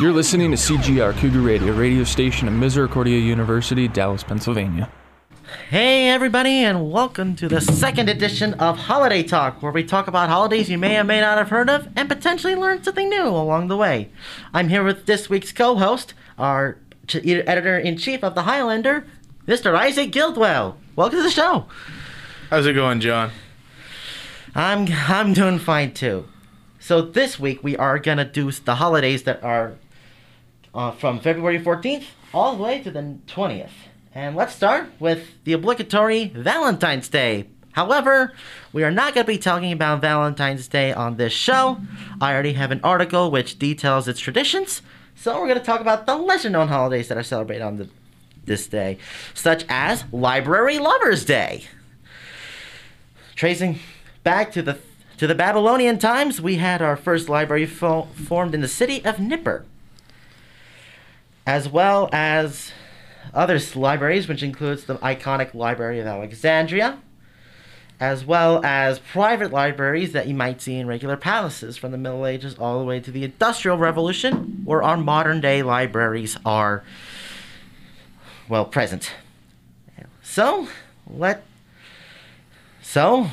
You're listening to CGR Cougar Radio, radio station of Misericordia University, Dallas, Pennsylvania. Hey, everybody, and welcome to the second edition of Holiday Talk, where we talk about holidays you may or may not have heard of and potentially learn something new along the way. I'm here with this week's co host, our editor in chief of The Highlander, Mr. Isaac Guildwell. Welcome to the show. How's it going, John? I'm, I'm doing fine too. So, this week we are going to do the holidays that are uh, from February 14th all the way to the 20th. And let's start with the obligatory Valentine's Day. However, we are not going to be talking about Valentine's Day on this show. I already have an article which details its traditions, so we're going to talk about the lesser known holidays that are celebrated on the, this day, such as Library Lovers Day. Tracing back to the to the Babylonian times, we had our first library fo- formed in the city of Nippur, as well as other libraries, which includes the iconic Library of Alexandria, as well as private libraries that you might see in regular palaces from the Middle Ages all the way to the Industrial Revolution, where our modern day libraries are, well, present. So, let so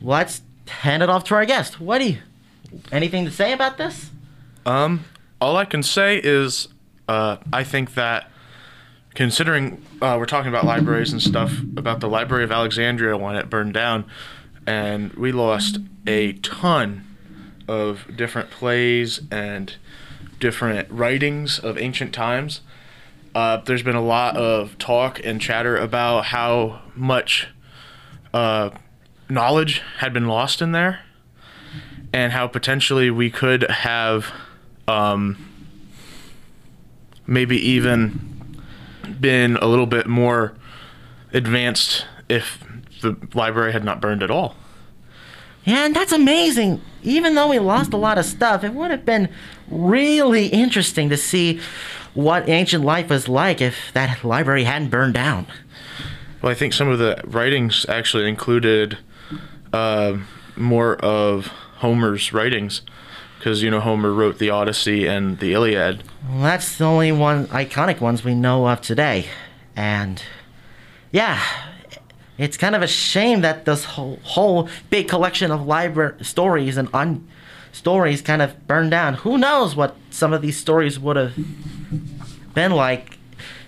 let's hand it off to our guest. What do you anything to say about this? Um, all I can say is, uh, I think that considering uh, we're talking about libraries and stuff, about the Library of Alexandria when it burned down, and we lost a ton of different plays and different writings of ancient times. Uh, there's been a lot of talk and chatter about how much uh, knowledge had been lost in there and how potentially we could have um, maybe even been a little bit more advanced if the library had not burned at all. Yeah, and that's amazing. Even though we lost a lot of stuff, it would have been really interesting to see what ancient life was like if that library hadn't burned down. Well, I think some of the writings actually included uh, more of Homer's writings, because you know Homer wrote the Odyssey and the Iliad. Well, that's the only one iconic ones we know of today. And yeah, it's kind of a shame that this whole, whole big collection of library stories and un- stories kind of burned down. Who knows what some of these stories would have been like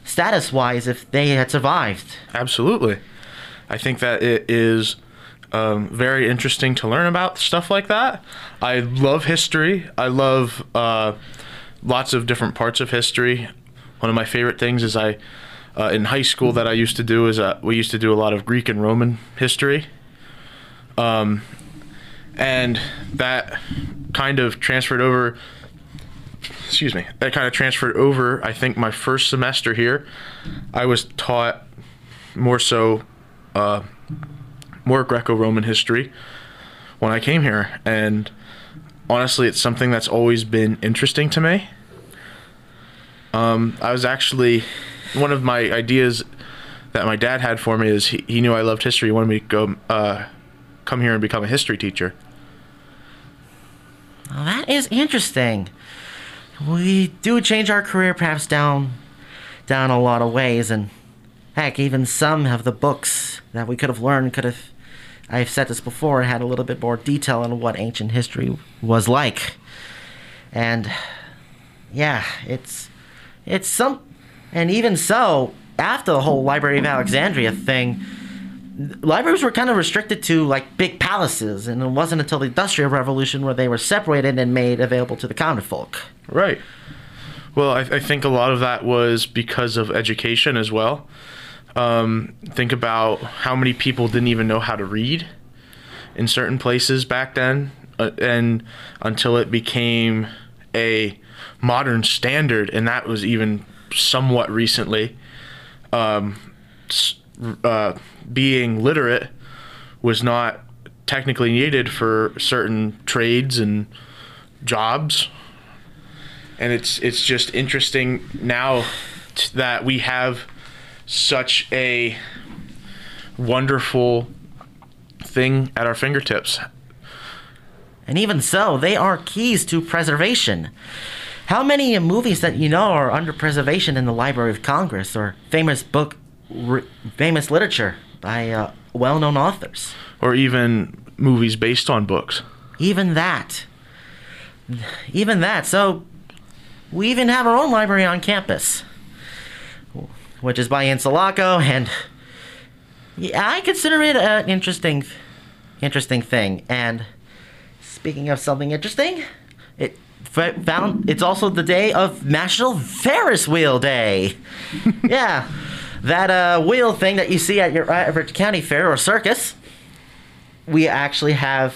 status wise if they had survived. Absolutely, I think that it is um, very interesting to learn about stuff like that. I love history. I love uh, lots of different parts of history. One of my favorite things is I, uh, in high school, that I used to do is uh, we used to do a lot of Greek and Roman history. Um, and that kind of transferred over. Excuse me. That kind of transferred over. I think my first semester here, I was taught more so uh, more Greco-Roman history when I came here, and honestly, it's something that's always been interesting to me. Um, I was actually one of my ideas that my dad had for me is he, he knew I loved history. He wanted me to go uh, come here and become a history teacher. Well, that is interesting. We do change our career paths down, down a lot of ways, and heck, even some of the books that we could have learned could have. I've said this before. And had a little bit more detail on what ancient history was like, and yeah, it's it's some, and even so, after the whole Library of Alexandria thing, libraries were kind of restricted to like big palaces, and it wasn't until the Industrial Revolution where they were separated and made available to the common folk. Right. Well, I, I think a lot of that was because of education as well. Um, think about how many people didn't even know how to read in certain places back then, uh, and until it became a modern standard, and that was even somewhat recently. Um, uh, being literate was not technically needed for certain trades and jobs and it's it's just interesting now that we have such a wonderful thing at our fingertips. And even so, they are keys to preservation. How many movies that you know are under preservation in the Library of Congress or famous book, r- famous literature by uh, well-known authors? Or even movies based on books. Even that. Even that. So we even have our own library on campus, which is by Insalaco, and yeah, I consider it an interesting, interesting thing. And speaking of something interesting, it found it's also the day of National Ferris Wheel Day. yeah, that uh, wheel thing that you see at your average county fair or circus. We actually have.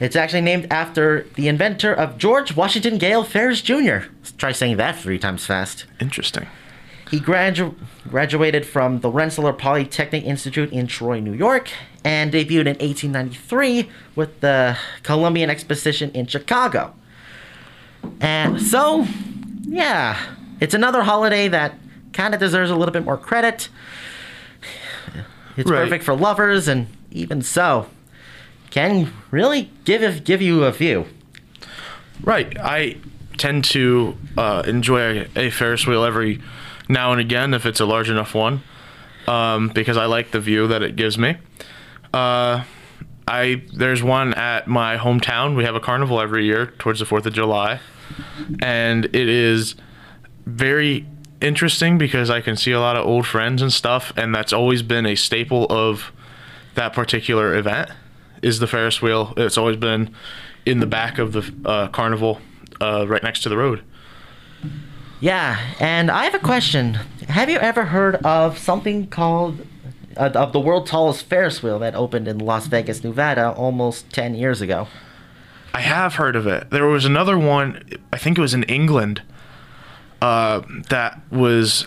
It's actually named after the inventor of George Washington Gale Ferris Jr. Let's try saying that three times fast. Interesting. He gradu- graduated from the Rensselaer Polytechnic Institute in Troy, New York, and debuted in 1893 with the Columbian Exposition in Chicago. And so, yeah, it's another holiday that kind of deserves a little bit more credit. It's Right. perfect for lovers, and even so, can really give give you a few. Right. I tend to uh, enjoy a, a Ferris wheel every now and again if it's a large enough one, um, because I like the view that it gives me. Uh, I there's one at my hometown. We have a carnival every year towards the Fourth of July, and it is very interesting because I can see a lot of old friends and stuff, and that's always been a staple of that particular event. Is the Ferris wheel? It's always been in the back of the uh, carnival, uh, right next to the road. Yeah, and I have a question. Have you ever heard of something called uh, of the world's tallest Ferris wheel that opened in Las Vegas, Nevada, almost ten years ago? I have heard of it. There was another one. I think it was in England. Uh, that was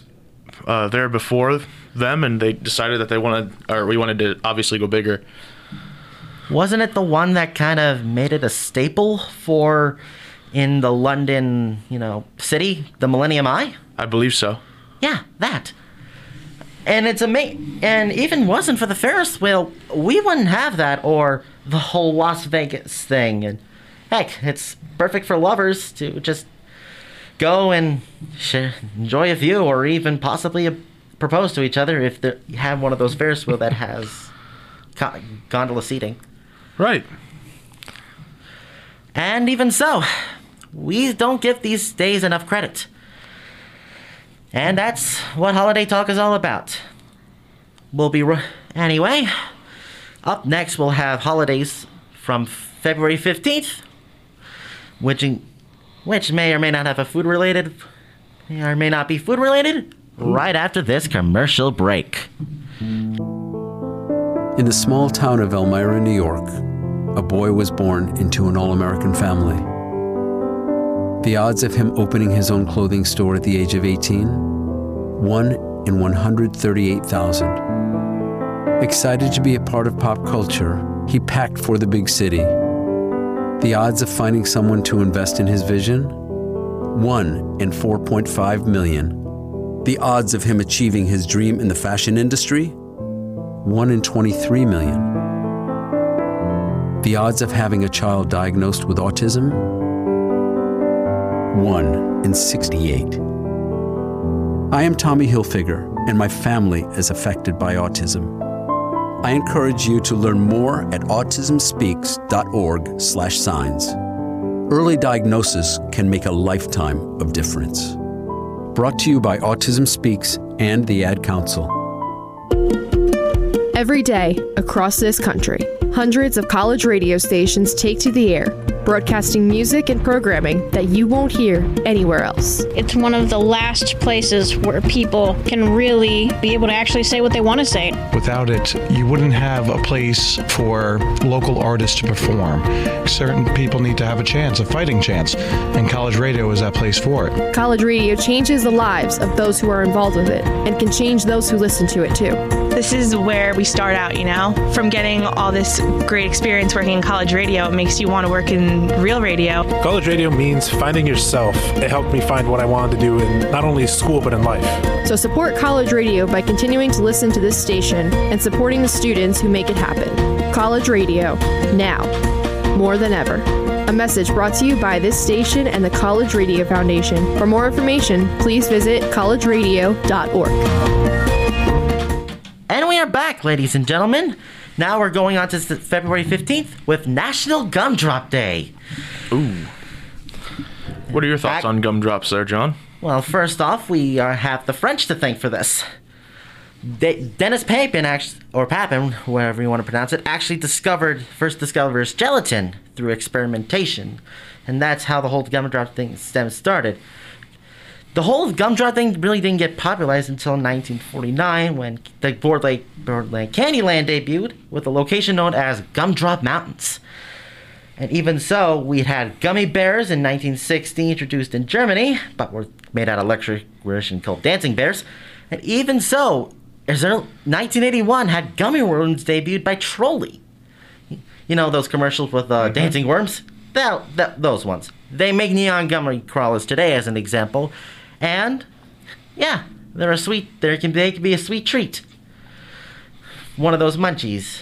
uh, there before them, and they decided that they wanted, or we wanted to obviously go bigger. Wasn't it the one that kind of made it a staple for in the London, you know, city, the Millennium Eye? I believe so. Yeah, that. And it's ama- and even wasn't for the Ferris wheel, we wouldn't have that or the whole Las Vegas thing. And heck, it's perfect for lovers to just go and sh- enjoy a view or even possibly uh propose to each other if they have one of those Ferris wheel that has co- gondola seating. Right. And even so, we don't give these days enough credit. And that's what Holiday Talk is all about. We'll be. Ro- anyway, up next we'll have holidays from February 15th, which, in- which may or may not have a food related, may or may not be food related, right after this commercial break. In the small town of Elmira, New York, a boy was born into an all American family. The odds of him opening his own clothing store at the age of 18? 1 in 138,000. Excited to be a part of pop culture, he packed for the big city. The odds of finding someone to invest in his vision? 1 in 4.5 million. The odds of him achieving his dream in the fashion industry? 1 in 23 million. The odds of having a child diagnosed with autism? 1 in 68. I am Tommy Hilfiger, and my family is affected by autism. I encourage you to learn more at autismspeaks.org/signs. Early diagnosis can make a lifetime of difference. Brought to you by Autism Speaks and the Ad Council. Every day, across this country, hundreds of college radio stations take to the air, broadcasting music and programming that you won't hear anywhere else. It's one of the last places where people can really be able to actually say what they want to say. Without it, you wouldn't have a place for local artists to perform. Certain people need to have a chance, a fighting chance, and college radio is that place for it. College radio changes the lives of those who are involved with it and can change those who listen to it too. This is where we start out, you know? From getting all this great experience working in college radio, it makes you want to work in real radio. College radio means finding yourself. It helped me find what I wanted to do in not only school but in life. So support college radio by continuing to listen to this station and supporting the students who make it happen. College radio, now, more than ever. A A message brought to you by this station and the College Radio Foundation. For more information, please visit collegeradio.org. We are back, ladies and gentlemen. Now we're going on to February 15th with National Gumdrop Day. Ooh. What are your thoughts Back- on gumdrops there, John? Well, first off, we uh, have the French to thank for this. De- Denis Papin, actually, or Papin, whatever you want to pronounce it, actually discovered, first discovers gelatin through experimentation. And that's how the whole gumdrop thing stem started. The whole gumdrop thing really didn't get popularized until 1949 when the Board Lake, Board Lake Candyland debuted with a location known as Gumdrop Mountains. And even so, we had gummy bears in 1960 introduced in Germany, but were made out of electric version called dancing bears. And even so, as there, 1981 had gummy worms debuted by Trolli. You know those commercials with uh, dancing worms? That, that, those ones. They make neon gummy crawlers today, as an example. And, yeah, they're a sweet, they can, they can be a sweet treat. One of those munchies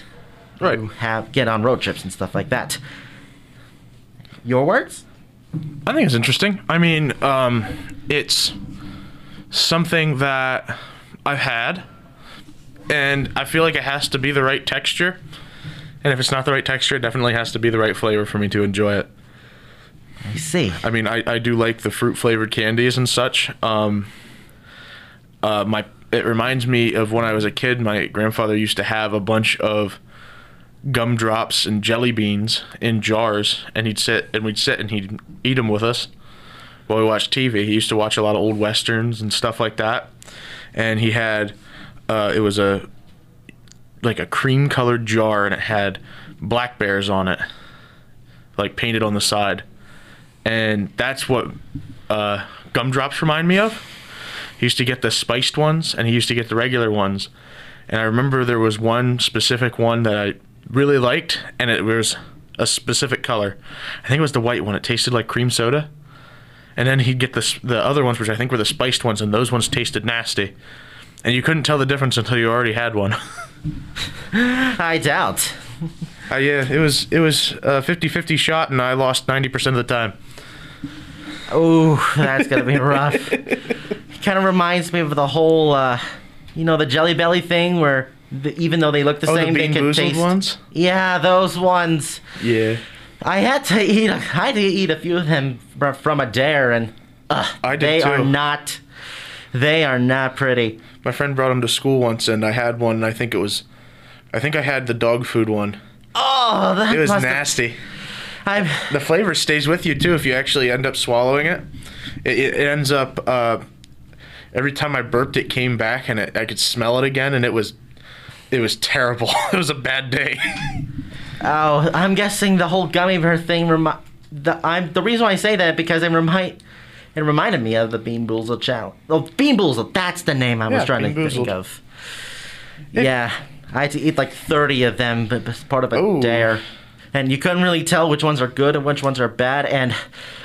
Right. who have get on road trips and stuff like that. Your words? I think it's interesting. I mean, um, it's something that I've had, and I feel like it has to be the right texture. And if it's not the right texture, it definitely has to be the right flavor for me to enjoy it. I see. I mean, I, I do like the fruit flavored candies and such. Um, uh, my it reminds me of when I was a kid. My grandfather used to have a bunch of gumdrops and jelly beans in jars, and he'd sit and we'd sit and he'd eat them with us while we watched TV. He used to watch a lot of old westerns and stuff like that, and he had uh, it was a like a cream colored jar, and it had black bears on it, like painted on the side and that's what uh, gumdrops remind me of. He used to get the spiced ones, and he used to get the regular ones. And I remember there was one specific one that I really liked, and it was a specific color. I think it was the white one. It tasted like cream soda. And then he'd get the the other ones, which I think were the spiced ones, and those ones tasted nasty. And you couldn't tell the difference until you already had one. I doubt. uh, yeah, it was it was a 50-50 shot, and I lost 90% of the time. Oh, that's gonna be rough. kind of reminds me of the whole, uh, you know, the Jelly Belly thing where the, even though they look the Oh, the same, they Bean can taste. ones? Yeah, those ones. Yeah. I had to eat. I had to eat a few of them from a dare, and uh, I did they are not. They are not pretty. My friend brought them to school once, and I had one. And I think it was, I think I had the dog food one. Oh, that It was must have- I'm. The flavor stays with you too if you actually end up swallowing it. It, it it ends up uh, every time I burped, it came back, and it, I could smell it again, and it was, it was terrible. it was a bad day. Oh, I'm guessing the whole gummy bear thing. Remi- the I'm the reason why I say that because it remind it reminded me of the BeanBoozled challenge. Oh, BeanBoozled. That's the name I was Yeah, trying Bean to think Boozled. of. Yeah, I had to eat like 30 of them, but as part of a dare. And you couldn't really tell which ones are good and which ones are bad. And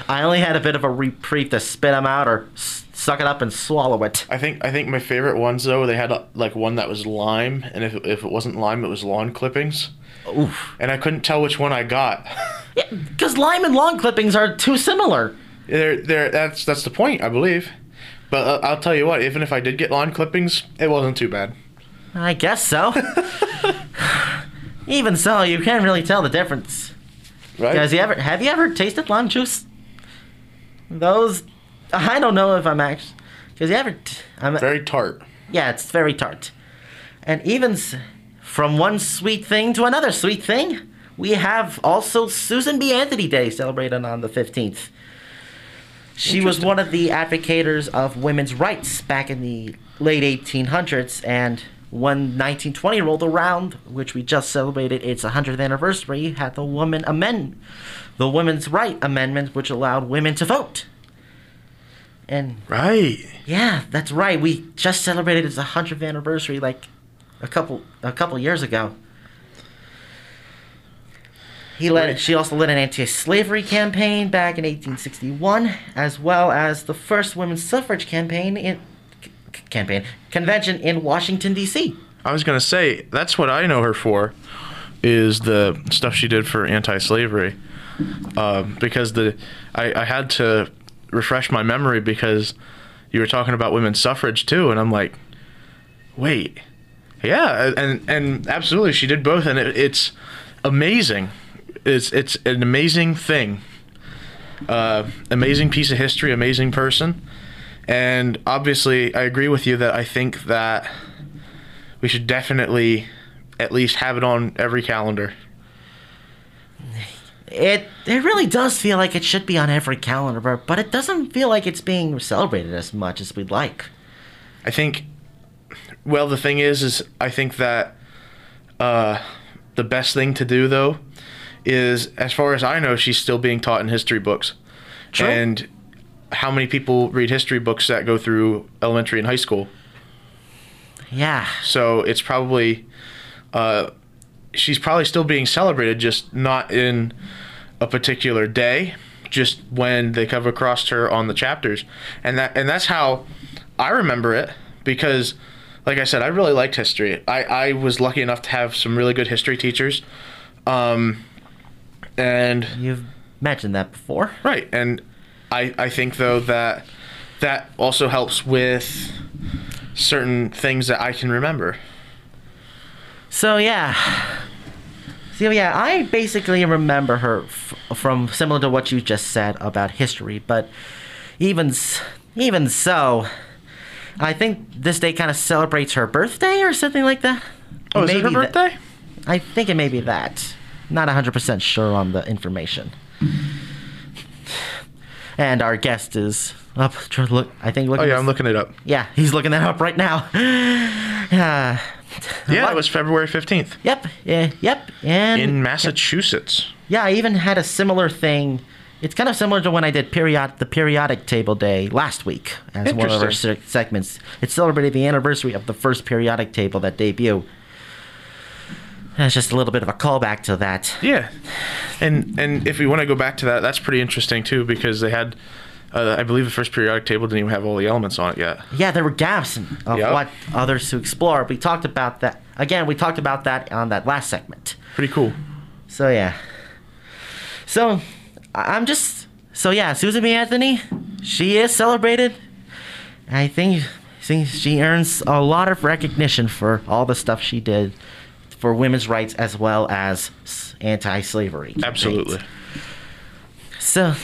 I only had a bit of a reprieve to spit them out or s- suck it up and swallow it. I think I think my favorite ones though they had like one that was lime, and if if it wasn't lime, it was lawn clippings. Oof. And I couldn't tell which one I got. Yeah, because lime and lawn clippings are too similar. They're, they're, that's that's the point, I believe. But uh, I'll tell you what, even if I did get lawn clippings, it wasn't too bad. I guess so. Even so, you can't really tell the difference. Right? Guys, you ever have you ever tasted lime juice? Those, I don't know if I'm actually, because you ever, t- I'm Very tart. yeah, it's very tart, and even s- from one sweet thing to another sweet thing, we have also Susan B. Anthony Day celebrated on the fifteenth. She was one of the advocators of women's rights back in the late 1800s, and when 1920 rolled around, which we just celebrated its 100th anniversary, had the woman amend the Women's Right Amendment, which allowed women to vote. And Right. yeah, that's right. We just celebrated its 100th anniversary like a couple a couple years ago. He led. She also led an anti-slavery campaign back in 1861, as well as the first women's suffrage campaign in campaign convention in Washington D.C. I was gonna say that's what I know her for, is the stuff she did for anti-slavery. um, because the I, I had to refresh my memory because you were talking about women's suffrage too, and I'm like, wait, yeah, and and absolutely, she did both, and it, it's amazing. It's it's an amazing thing. Uh, amazing piece of history, amazing person, and obviously, I agree with you that I think that we should definitely at least have it on every calendar. It it really does feel like it should be on every calendar, but it doesn't feel like it's being celebrated as much as we'd like. I think. Well, the thing is, is I think that uh, the best thing to do though is, as far as I know, she's still being taught in history books. True. And how many people read history books that go through elementary and high school? Yeah. So it's probably uh, she's probably still being celebrated, just not in a particular day, just when they come across her on the chapters, and that and that's how I remember it because, like I said, I really liked history. I I was lucky enough to have some really good history teachers, um, and You've mentioned that before. right, and I I think though that that also helps with certain things that I can remember. So yeah. So yeah, I basically remember her f- from similar to what you just said about history, but even even so, I think this day kind of celebrates her birthday or something like that. Oh, is it her Maybe birthday? I think it may be that. Not 100% sure on the information. And our guest is up. to Look, I think. Oh yeah, I'm looking it up. Yeah, he's looking that up right now. Uh, Yeah, what- it was February 15th Yep. Yeah. Yep. And in Massachusetts. yeah, I even had a similar thing. It's kind of similar to when I did period the periodic table day last week as one of our segments. It celebrated the anniversary of the first periodic table that debuted. That's just a little bit of a callback to that. Yeah, and and if we want to go back to that, that's pretty interesting too because they had, uh, I believe the first periodic table didn't even have all the elements on it yet. Yeah, there were gaps in, of Yep. what others to explore. We talked about that again. We talked about that on that last segment. Pretty cool. So yeah. So I- I'm just so yeah, Susan B. Anthony, she is celebrated. I think, think she earns a lot of recognition for all the stuff she did for women's rights as well as anti-slavery. campaigns. Absolutely. So,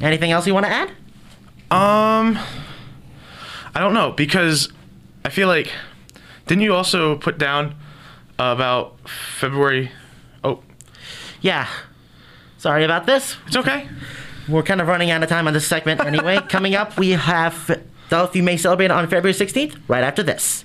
anything else you want to add? Um, I don't know because I feel like didn't you also put down about February? Oh, Yeah. Sorry about this. it's okay. We're kind of running out of time on this segment anyway. Coming up, we have You May Celebrate on February 16th, right after this.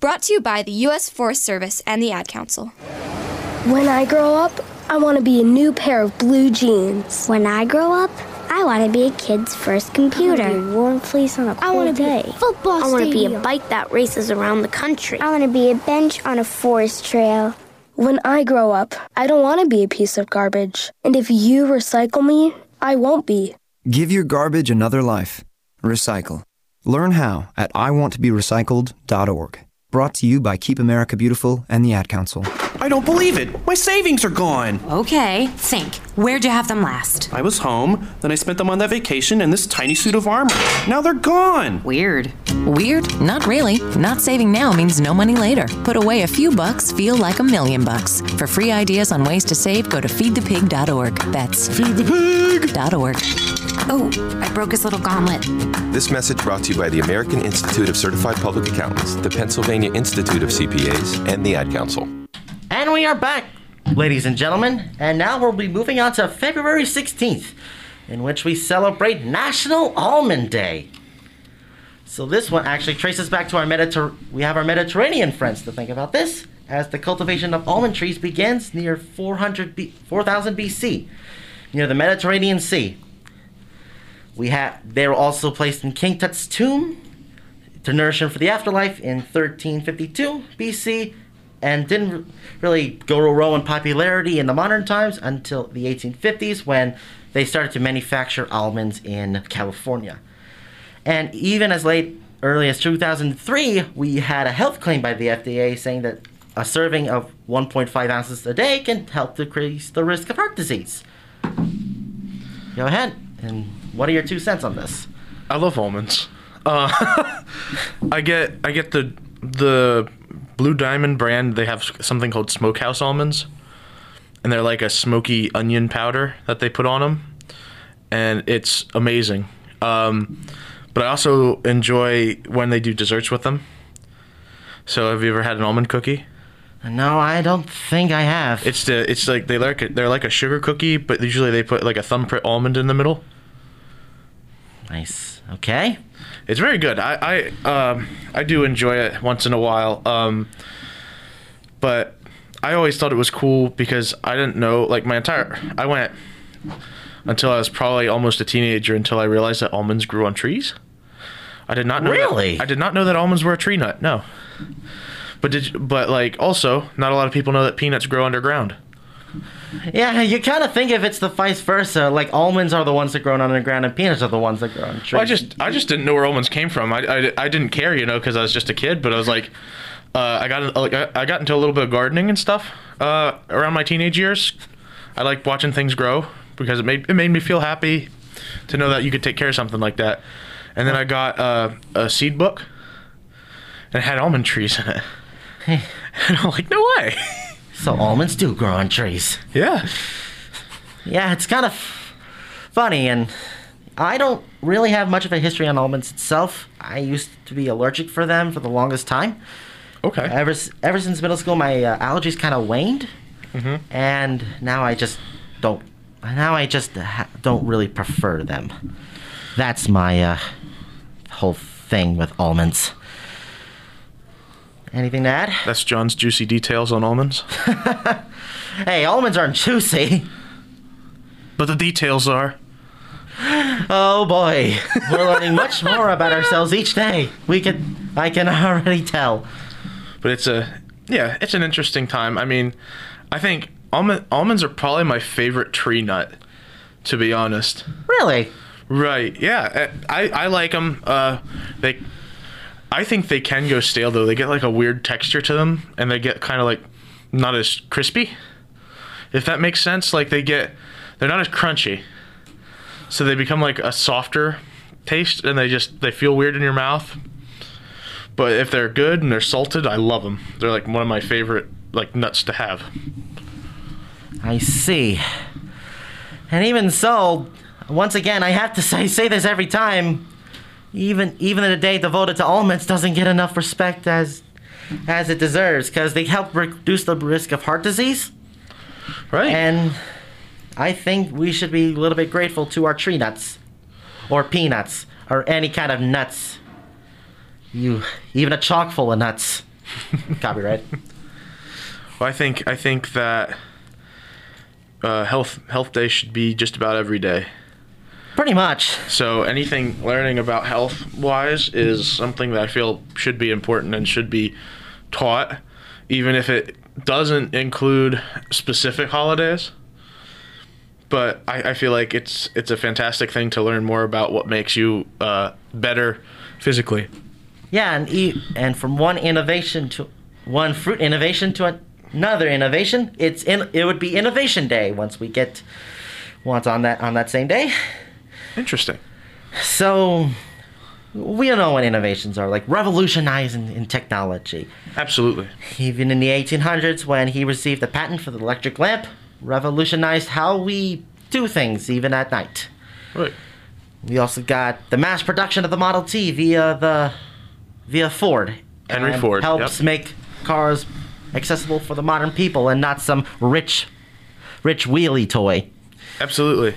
Brought to you by the U.S. Forest Service and the Ad Council. When I grow up, I want to be a new pair of blue jeans. When I grow up, I want to be a kid's first computer. I want to be a warm fleece on a cold I want to day. be a football I want to be a bike that races around the country. I want to be a bench on a forest trail. When I grow up, I don't want to be a piece of garbage. And if you recycle me, I won't be. Give your garbage another life. Recycle. Learn how at iwanttoberecycled.org. Brought to you by Keep America Beautiful and the Ad Council. I don't believe it. My savings are gone. Okay, think. Where'd you have them last? I was home, then I spent them on that vacation and this tiny suit of armor. Now they're gone. Weird. Weird? Not really. Not saving now means no money later. Put away a few bucks, feel like a million bucks. For free ideas on ways to save, go to feedthepig.org. That's feedthepig.org. Oh, I broke his little gauntlet. This message brought to you by the American Institute of Certified Public Accountants, the Pennsylvania Institute of CPAs, and the Ad Council. We are back, ladies and gentlemen. And now we'll be moving on to February 16th, in which we celebrate National Almond Day. So this one actually traces back to our Mediter- we have our Mediterranean friends to think about this, as the cultivation of almond trees begins near 400 B- 4000 BC, near the Mediterranean Sea. We have they were also placed in King Tut's tomb to nourish him for the afterlife in 1352 BC, and didn't really go to row in popularity in the modern times until the 1850s when they started to manufacture almonds in California. And even as late early as 2003, we had a health claim by the FDA saying that a serving of 1.5 ounces a day can help decrease the risk of heart disease. Go ahead. And what are your two cents on this? I love almonds. Uh, I get I get the the Blue Diamond brand. They have something called Smokehouse almonds, and they're like a smoky onion powder that they put on them, and it's amazing. Um, but I also enjoy when they do desserts with them. So have you ever had an almond cookie? No, I don't think I have. It's the it's like they like they're like a sugar cookie, but usually they put like a thumbprint almond in the middle. Nice. Okay. It's very good. I I um I do enjoy it once in a while. Um, but I always thought it was cool because I didn't know like my entire I went until I was probably almost a teenager until I realized that almonds grew on trees. I did not know. that- Really? I did not know that almonds were a tree nut. No. But did you- but like also not a lot of people know that peanuts grow underground. Yeah, you kind of think if it's the vice versa, like almonds are the ones that grow on underground and peanuts are the ones that grow on trees. Well, I just I just didn't know where almonds came from. I, I, I didn't care, you know, because I was just a kid. But I was like, uh, I got like I I got into a little bit of gardening and stuff uh, around my teenage years. I like watching things grow because it made it made me feel happy to know that you could take care of something like that. And then I got uh, a seed book and it had almond trees in it. And I'm like, no way. So almonds do grow on trees. Yeah. Yeah, it's kind of funny, and I don't really have much of a history on almonds itself. I used to be allergic for them for the longest time. Okay. Ever ever since middle school, my uh, allergies kind of waned, Mm-hmm. and now I just don't. Now I just ha- don't really prefer them. That's my uh, whole thing with almonds. Anything to add? That's John's juicy details on almonds. Hey, almonds aren't juicy. But the details are. Oh boy, we're learning much more about ourselves each day. We can, I can already tell. but it's a yeah it's an interesting time i mean i think almond, almonds are probably my favorite tree nut to be honest Really? right yeah i i like them uh they i think they can go stale though they get like a weird texture to them and they get kind of like not as crispy if that makes sense like they get they're not as crunchy so they become like a softer taste and they just they feel weird in your mouth but if they're good and they're salted, I love them. They're like one of my favorite like nuts to have. I see. And even so, once again, I have to say, say this every time. Even even the day devoted to almonds doesn't get enough respect as as it deserves because they help reduce the risk of heart disease. Right. And I think we should be a little bit grateful to our tree nuts, or peanuts, or any kind of nuts. You even a chalk full of nuts. Copyright. Well, I think I think that uh, health health day should be just about every day. Pretty much. So anything learning about health wise is something that I feel should be important and should be taught, even if it doesn't include specific holidays. But I, I feel like it's it's a fantastic thing to learn more about what makes you uh, better physically. Yeah, and e- and from one innovation to one fruit innovation to another innovation, it's in it would be Innovation Day once we get once on that on that same day. Interesting. So, we know what innovations are like revolutionizing in technology. Absolutely. Even in the 1800s, when he received a patent for the electric lamp, revolutionized how we do things even at night. Right. We also got the mass production of the Model T via the via Ford. Henry Ford, helps yep. make cars accessible for the modern people and not some rich rich wheelie toy. Absolutely.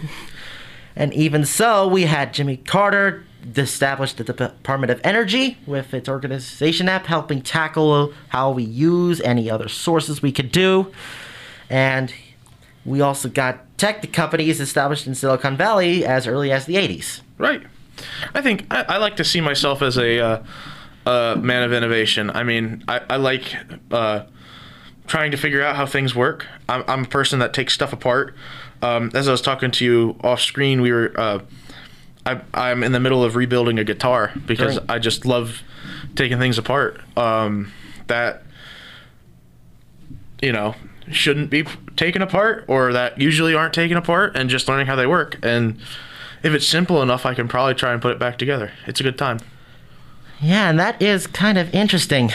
And even so, we had Jimmy Carter establish the Department of Energy with its organization app helping tackle how we use any other sources we could do. And we also got tech companies established in Silicon Valley as early as the 80s. Right. I think I, I like to see myself as a uh, man of innovation. I mean, I, I like uh, trying to figure out how things work. I'm, I'm a person that takes stuff apart. Um, as I was talking to you off screen, we were. Uh, I, I'm in the middle of rebuilding a guitar because Great. I just love taking things apart. Um, that you know shouldn't be taken apart, or that usually aren't taken apart, and just learning how they work. And if it's simple enough, I can probably try and put it back together. It's a good time. Yeah, and that is kind of interesting.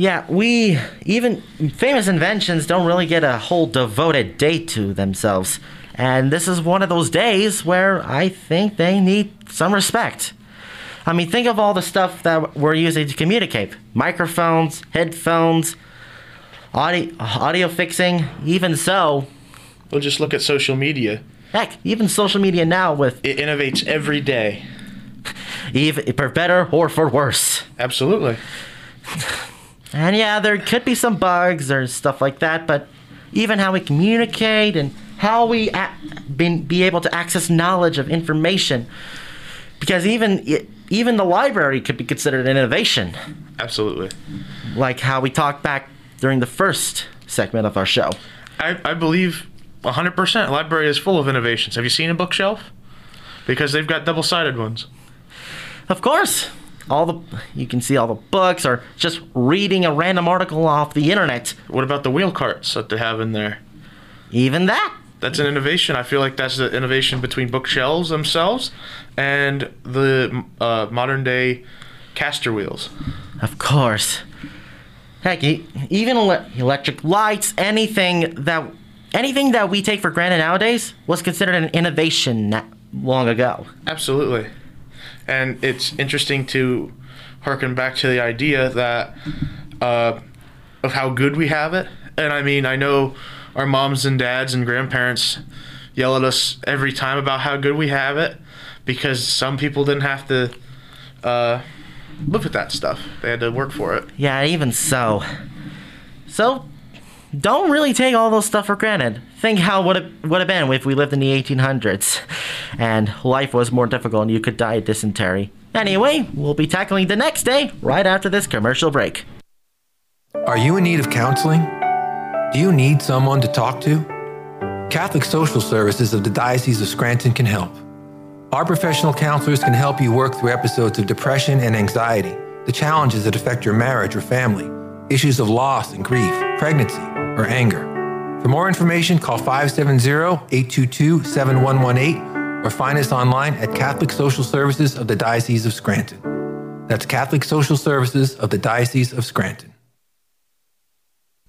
Yeah, we even famous inventions don't really get a whole devoted day to themselves. And this is one of those days where I think they need some respect. I mean, think of all the stuff that we're using to communicate microphones, headphones, audio, audio fixing. Even so, We'll just look at social media. heck, even social media now with It innovates every day. even for better or for worse. Absolutely. And yeah, there could be some bugs or stuff like that, but even how we communicate and how we a- be, be able to access knowledge of information, because even even the library could be considered an innovation, Absolutely. like how we talked back during the first segment of our show. I, I believe 100% library is full of innovations. Have you seen a bookshelf? Because they've got double-sided ones. Of course, all the you can see all the books or just reading a random article off the internet. What about the wheel carts that they have in there? Even that. That's an innovation. I feel like that's the innovation between bookshelves themselves and the uh, modern day caster wheels. Of course. Heck, even ele- electric lights, anything that anything that we take for granted nowadays was considered an innovation long ago. Absolutely. And it's interesting to harken back to the idea that uh, of how good we have it. And I mean, I know our moms and dads and grandparents yell at us every time about how good we have it because some people didn't have to uh, live with that stuff. They had to work for it. Yeah, even so. So, don't really take all those stuff for granted. Think how would it would have been if we lived in the 1800s, and life was more difficult and you could die of dysentery. Anyway, we'll be tackling the next day right after this commercial break. Are you in need of counseling? Do you need someone to talk to? Catholic Social Services of the Diocese of Scranton can help. Our professional counselors can help you work through episodes of depression and anxiety, the challenges that affect your marriage or family, issues of loss and grief, pregnancy, or anger. For more information, call 570-822-7118 or find us online at Catholic Social Services of the Diocese of Scranton. That's Catholic Social Services of the Diocese of Scranton.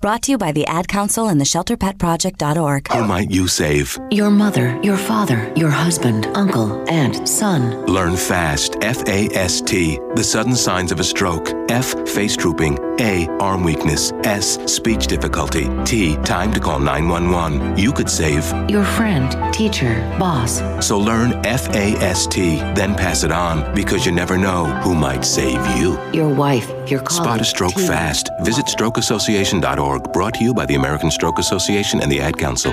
Brought to you by the Ad Council and the ShelterPetProject.org. Who might you save? Your mother, your father, your husband, uncle, aunt, son. Learn fast. F A S T. The sudden signs of a stroke. F. Face drooping. A. Arm weakness. S. Speech difficulty. T. Time to call 911. You could save. Your friend, teacher, boss. So learn F A S T, then pass it on because you never know who might save you. Your wife, your colleague. Spot a stroke team. fast. Visit strokeassociation.org. Brought to you by the American Stroke Association and the Ad Council.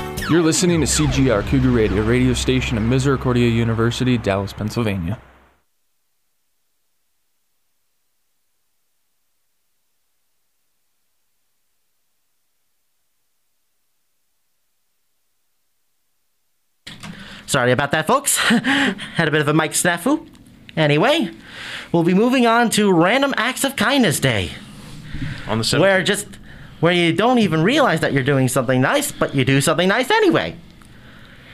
You're listening to CGR Cougar Radio, radio station of Misericordia University, Dallas, Pennsylvania. Sorry about that, folks. Had a bit of a mic snafu. Anyway, we'll be moving on to Random Acts of Kindness Day, On the 17th. where just where you don't even realize that you're doing something nice, but you do something nice anyway.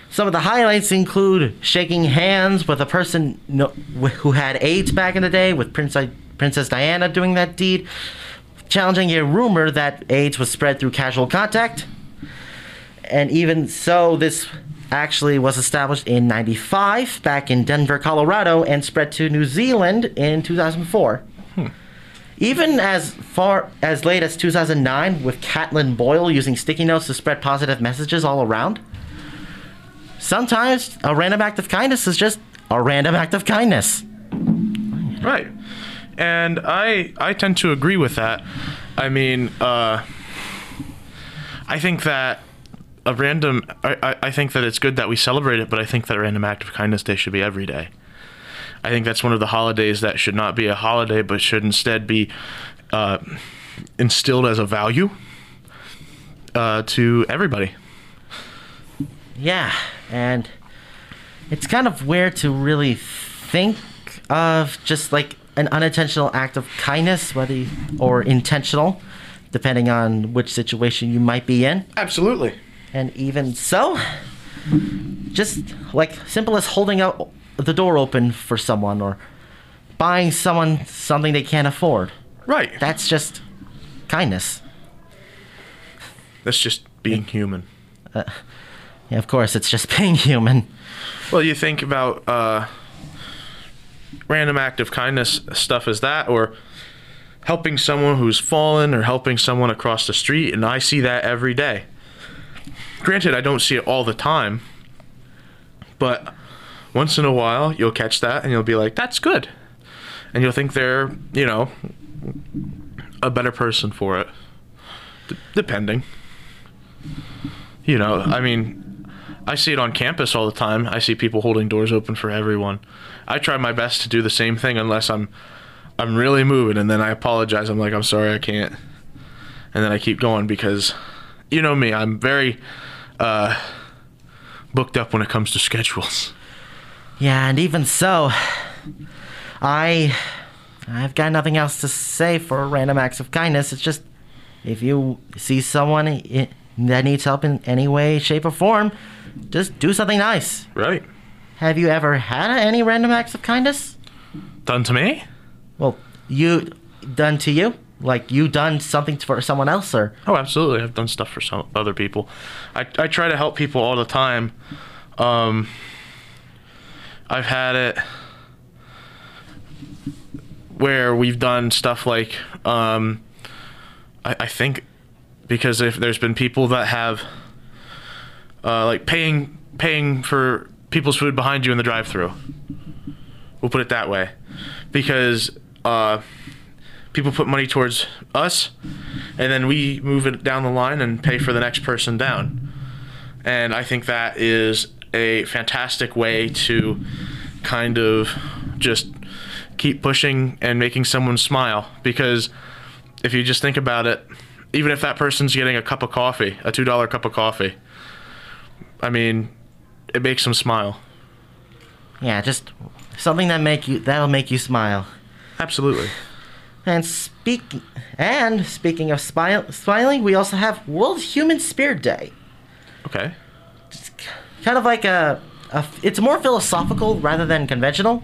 Some of the highlights include shaking hands with a person no, who had AIDS back in the day, with Princess, Princess Diana doing that deed, challenging a rumor that AIDS was spread through casual contact. And even so, this actually was established in 95 back in Denver, Colorado, and spread to New Zealand in 2004. Hmm. Even as far as late as 2009, with Caitlin Boyle using sticky notes to spread positive messages all around. Sometimes a random act of kindness is just a random act of kindness. Right. And I I tend to agree with that. I mean, uh, I think that a random I, I, I think that it's good that we celebrate it, but I think that a random act of kindness day should be every day. I think that's one of the holidays that should not be a holiday, but should instead be uh, instilled as a value uh, to everybody. Yeah, and it's kind of weird to really think of just like an unintentional act of kindness, whether you, or intentional, depending on which situation you might be in. Absolutely. And even so, just like simple as holding out the door open for someone or buying someone something they can't afford. Right. That's just kindness. That's just being human. Uh, yeah, of course, it's just being human. Well, you think about uh, random act of kindness stuff as that, or helping someone who's fallen, or helping someone across the street, and I see that every day. Granted, I don't see it all the time, but once in a while you'll catch that and you'll be like, "That's good," and you'll think they're, you know, a better person for it, D- depending. You know, I mean, I see it on campus all the time. I see people holding doors open for everyone. I try my best to do the same thing unless I'm I'm really moving and then I apologize. I'm like, "I'm sorry, I can't." And then I keep going because you know me, I'm very uh booked up when it comes to schedules. Yeah, and even so, I I've got nothing else to say for random acts of kindness. It's just if you see someone that needs help in any way, shape, or form, just do something nice. Right. Have you ever had any random acts of kindness? Done to me? Well, you done to you? Like you done something for someone else, or Oh, absolutely. I've done stuff for some other people. I, I try to help people all the time. Um, I've had it where we've done stuff like, um, I, I think, because if there's been people that have, uh, like paying paying for people's food behind you in the drive-through. We'll put it that way, because uh, people put money towards us, and then we move it down the line and pay for the next person down. And I think that is a fantastic way to kind of just keep pushing and making someone smile. Because if you just think about it, even if that person's getting a cup of coffee, a $2 cup of coffee, I mean, it makes them smile. yeah, just something that make you that'll make you smile. Absolutely. And speak and speaking of smile, smiling, we also have World Human Spirit Day. Okay. Kind of like a, a it's more philosophical rather than conventional.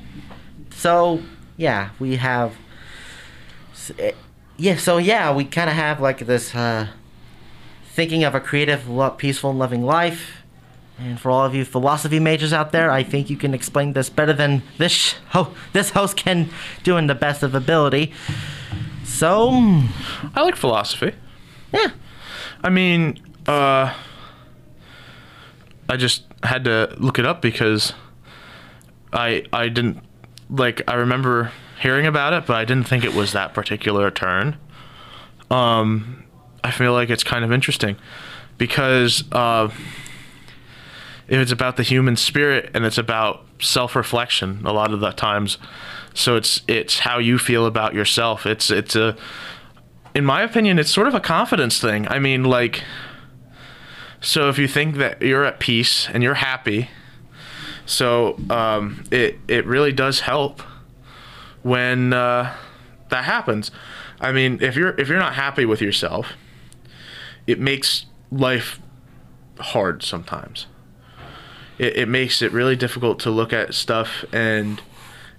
So yeah, we have. eh, Yeah, so yeah, we kind of have like this uh, thinking of a creative, lo- peaceful, and loving life, And for all of you philosophy majors out there, I think you can explain this better than this sh- ho- this host can do in the best of ability. So, I like philosophy. Yeah. I mean, uh, I just had to look it up because I I didn't like I remember hearing about it, but I didn't think it was that particular turn. Um, I feel like it's kind of interesting because uh, if it's about the human spirit and it's about self-reflection a lot of the times, so it's it's how you feel about yourself. It's it's a in my opinion, it's sort of a confidence thing. I mean, like, so if you think that you're at peace and you're happy, so um, it it really does help when uh, that happens. I mean, if you're if you're not happy with yourself, it makes life hard sometimes. It, it makes it really difficult to look at stuff and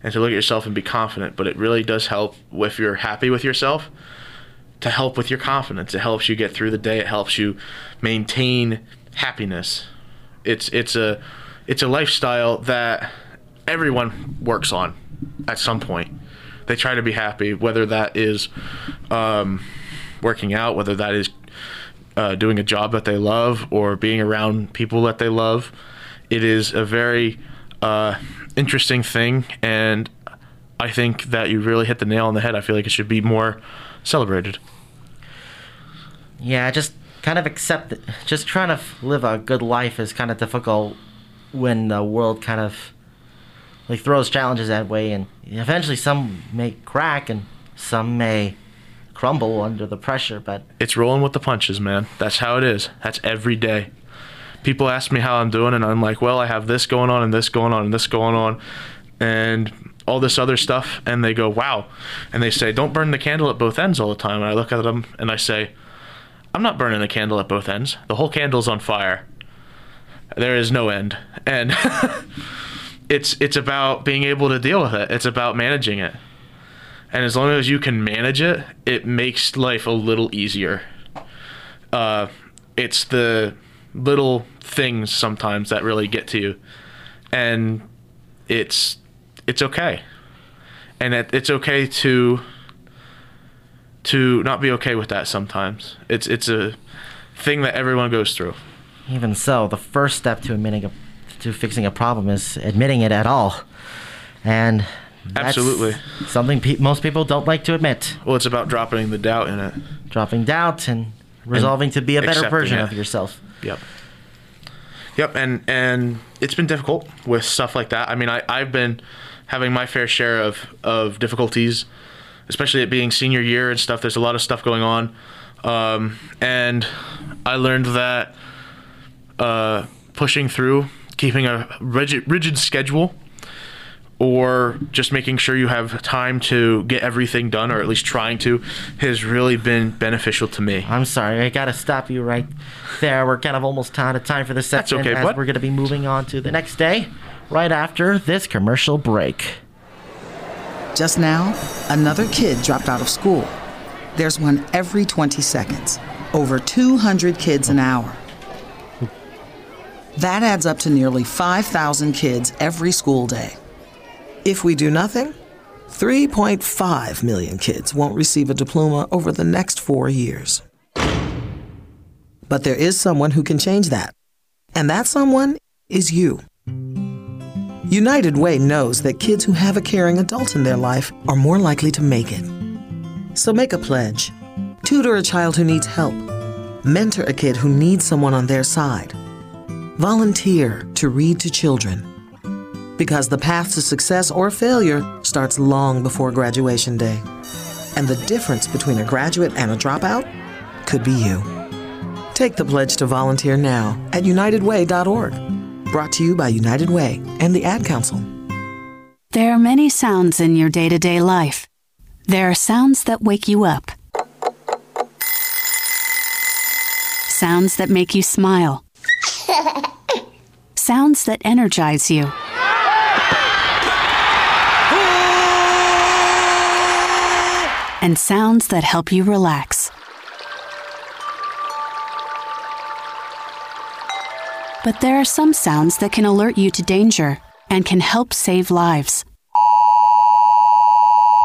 and to look at yourself and be confident. But it really does help if you're happy with yourself to help with your confidence. It helps you get through the day. It helps you maintain happiness. It's it's a it's a lifestyle that everyone works on at some point. They try to be happy, whether that is um, working out, whether that is uh, doing a job that they love, or being around people that they love. It is a very uh, interesting thing, and I think that you really hit the nail on the head. I feel like it should be more celebrated. yeah, just kind of accept it. Just trying to live a good life is kind of difficult when the world kind of like throws challenges that way, and eventually some may crack and some may crumble under the pressure. But It's rolling with the punches, man. That's how it is. That's every day. People ask me how I'm doing, and I'm like, well, I have this going on, and this going on, and this going on, and all this other stuff. And they go, wow. And they say, don't burn the candle at both ends all the time. And I look at them and I say, I'm not burning the candle at both ends. The whole candle's on fire. There is no end. And it's it's about being able to deal with it. It's about managing it. And as long as you can manage it, it makes life a little easier. Uh, it's the little things sometimes that really get to you, and it's it's okay, and it, it's okay to to not be okay with that sometimes. It's it's a thing that everyone goes through. even so, the first step to admitting a, to fixing a problem is admitting it at all, and that's Absolutely. something pe- most people don't like to admit. Well, it's about dropping the doubt in it. Dropping doubt and resolving to be a better version it. of yourself. Yep. Yep, and and it's been difficult with stuff like that. I mean, I I've been having my fair share of of difficulties, especially it being senior year and stuff. There's a lot of stuff going on, um, and I learned that uh, pushing through, keeping a rigid rigid schedule, or just making sure you have time to get everything done, or at least trying to, has really been beneficial to me. I'm sorry, I gotta stop you right there. We're kind of almost out of time for this That's section, okay, as bud. we're gonna be moving on to the next day, right after this commercial break. Just now, another kid dropped out of school. There's one every 20 seconds. Over 200 kids an hour. That adds up to nearly 5,000 kids every school day. If we do nothing, 3.5 million kids won't receive a diploma over the next four years. But there is someone who can change that. And that someone is you. United Way knows that kids who have a caring adult in their life are more likely to make it. So make a pledge. Tutor a child who needs help. Mentor a kid who needs someone on their side. Volunteer to read to children. Because the path to success or failure starts long before graduation day. And the difference between a graduate and a dropout could be you. Take the pledge to volunteer now at unitedway.org. Brought to you by United Way and the Ad Council. There are many sounds in your day to day life. There are sounds that wake you up, sounds that make you smile, sounds that energize you. And sounds that help you relax. But there are some sounds that can alert you to danger and can help save lives.